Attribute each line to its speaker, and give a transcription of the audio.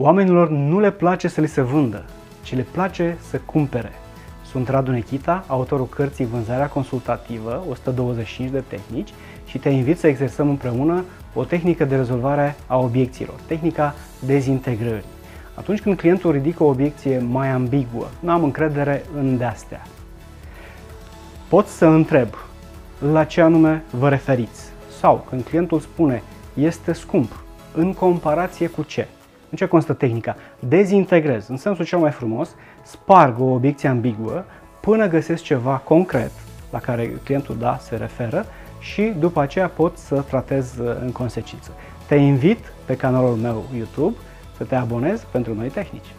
Speaker 1: Oamenilor nu le place să li se vândă, ci le place să cumpere. Sunt Radu Nechita, autorul cărții Vânzarea consultativă, 125 de tehnici și te invit să exersăm împreună o tehnică de rezolvare a obiecțiilor, tehnica dezintegrării. Atunci când clientul ridică o obiecție mai ambiguă, nu am încredere în de-astea, pot să întreb la ce anume vă referiți. Sau când clientul spune este scump, în comparație cu ce? În ce constă tehnica? Dezintegrez, în sensul cel mai frumos, sparg o obiecție ambiguă până găsesc ceva concret la care clientul da se referă și după aceea pot să tratez uh, în consecință. Te invit pe canalul meu YouTube să te abonezi pentru noi tehnici.